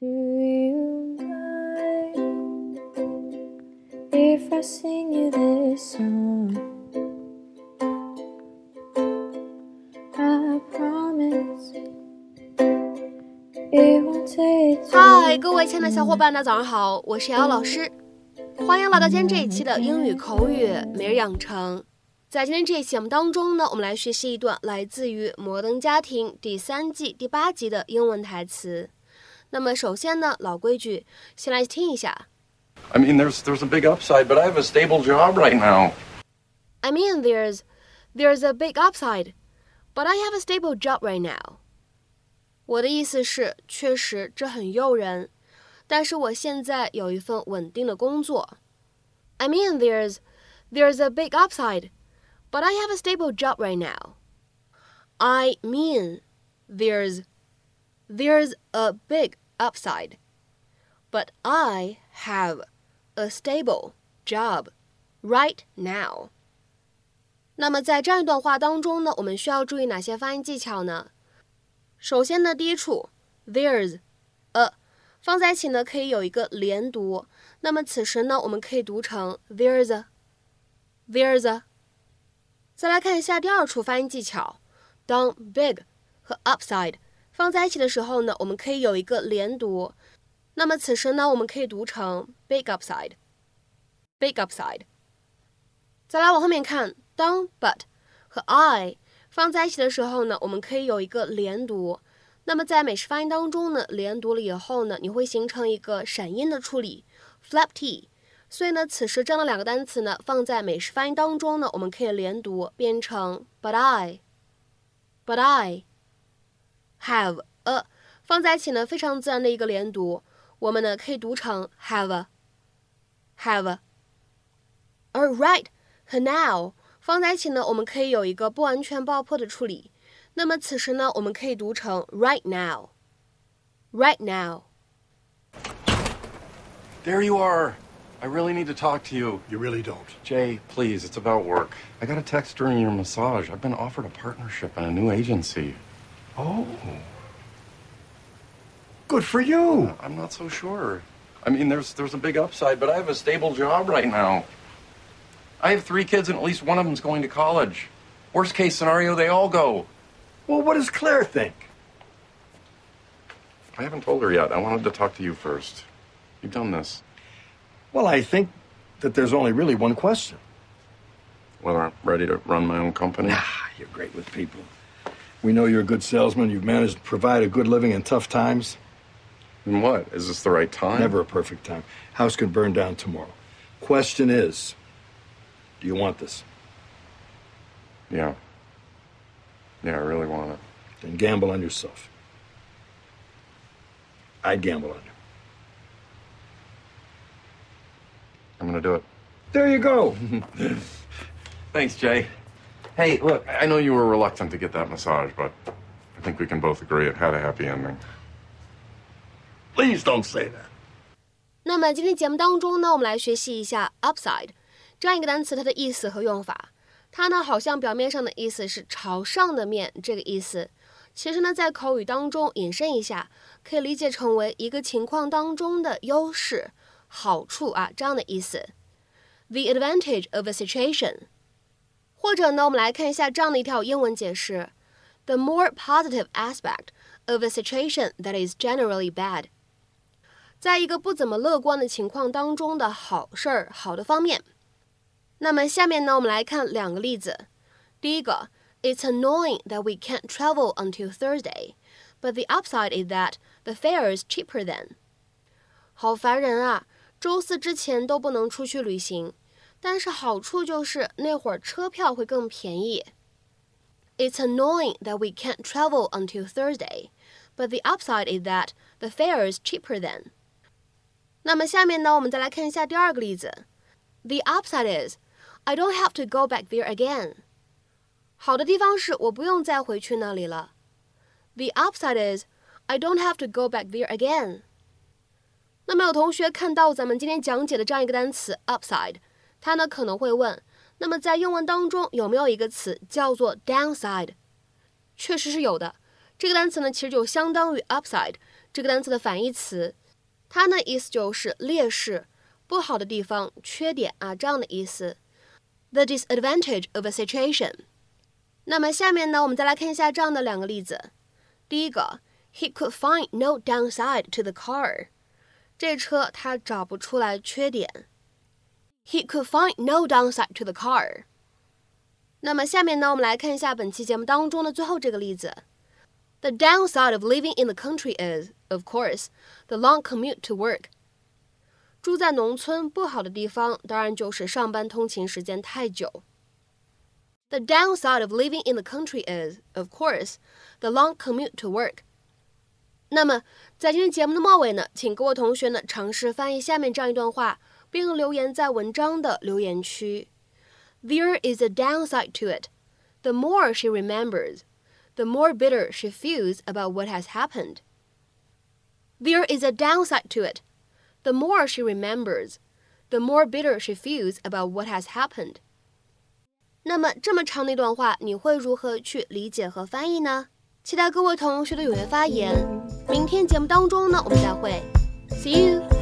Do you mind if I sing you this song? I promise it won't take 嗨，各位亲爱的小伙伴，大家早上好，我是瑶瑶老师，欢迎来到今天这一期的英语口语每日养成。在今天这一期节目当中呢，我们来学习一段来自于《摩登家庭》第三季第八集的英文台词。那么首先呢，老规矩，先来听一下。 I mean, there's there's a big upside, but I have a stable job right now. I mean, there's there's a big upside, but I have a stable job right now. 我的意思是，确实这很诱人，但是我现在有一份稳定的工作。I mean, there's there's a big upside, but I have a stable job right now. I mean, there's there's a big upside, but I have a stable job right now. 那么在这样一段话当中呢，我们需要注意哪些发音技巧呢？首先呢，第一处 there's a 放在一起呢，可以有一个连读。那么此时呢，我们可以读成 there's a there's a。再来看一下第二处发音技巧，当 big 和 upside 放在一起的时候呢，我们可以有一个连读。那么此时呢，我们可以读成 big upside big upside。再来往后面看，当 but 和 I 放在一起的时候呢，我们可以有一个连读。那么在美式发音当中呢，连读了以后呢，你会形成一个闪音的处理，flap t。所以呢，此时这样的两个单词呢，放在美式发音当中呢，我们可以连读，变成 but I，but I have a 放在一起呢，非常自然的一个连读，我们呢可以读成 have a，have a。而 right 和 now 放在一起呢，我们可以有一个不完全爆破的处理。那么此时呢，我们可以读成 right now，right now。 There you are. I really need to talk to you. You really don't. Jay, please, it's about work. I got a text during your massage. I've been offered a partnership in a new agency. Oh. Good for you. I'm not so sure. I mean, there's there's a big upside, but I have a stable job right now. I have three kids, and at least one of them's going to college. Worst case scenario, they all go. Well, what does Claire think? I haven't told her yet. I wanted to talk to you first. You've done this. Well, I think that there's only really one question. Whether I'm ready to run my own company. Ah, you're great with people. We know you're a good salesman. You've managed to provide a good living in tough times. And what? Is this the right time? Never a perfect time. House could burn down tomorrow. Question is, do you want this? Yeah. Yeah, I really want it. Then gamble on yourself. I'd gamble on you. I'm gonna do it. There you go. Thanks, Jay. Hey, look, I know you were reluctant to get that massage, but I think we can both agree it had a happy ending. Please don't say that. 那么今天节目当中呢，我们来学习一下 upside 这样一个单词，它的意思和用法。它呢，好像表面上的意思是朝上的面这个意思，其实呢，在口语当中引申一下，可以理解成为一个情况当中的优势、好处啊这样的意思。The advantage of a situation， 或者呢，我们来看一下这样的一条英文解释：The more positive aspect of a situation that is generally bad。在一个不怎么乐观的情况当中的好事儿、好的方面。那么下面呢，我们来看两个例子。第一个，It's annoying that we can't travel until Thursday, but the upside is that the fare is cheaper then。好烦人啊，周四之前都不能出去旅行，但是好处就是那会儿车票会更便宜。It's annoying that we can't travel until Thursday, but the upside is that the fare is cheaper then。那么下面呢，我们再来看一下第二个例子。The upside is I don't have to go back there again。好的地方是我不用再回去那里了。The upside is I don't have to go back there again。那么有同学看到咱们今天讲解的这样一个单词 upside， 他呢可能会问，那么在英文当中有没有一个词叫做 downside？确实是有的。这个单词呢其实就相当于 upside，这个单词的反义词，它呢意思就是劣势、不好的地方、缺点啊这样的意思。The disadvantage of a situation。那么下面呢，我们再来看一下这样的两个例子。第一个，He could find no downside to the car。这车他找不出来缺点。He could find no downside to the car。那么下面呢，我们来看一下本期节目当中的最后这个例子。The downside of living in the country is, of course, the long commute to work. 住在农村不好的地方，当然就是上班通勤时间太久。The downside of living in the country is, of course, the long commute to work. 那么，在今天节目的末尾呢，请各位同学呢尝试翻译下面这样一段话， 并留言在文章的留言区。There is a downside to it. The more she remembers, the more bitter she feels about what has happened. There is a downside to it. The more she remembers, the more bitter she feels about what has happened. 那么这么长的一段话，你会如何去理解和翻译呢？期待各位同学的踊跃发言。明天节目当中呢，我们再会。See you.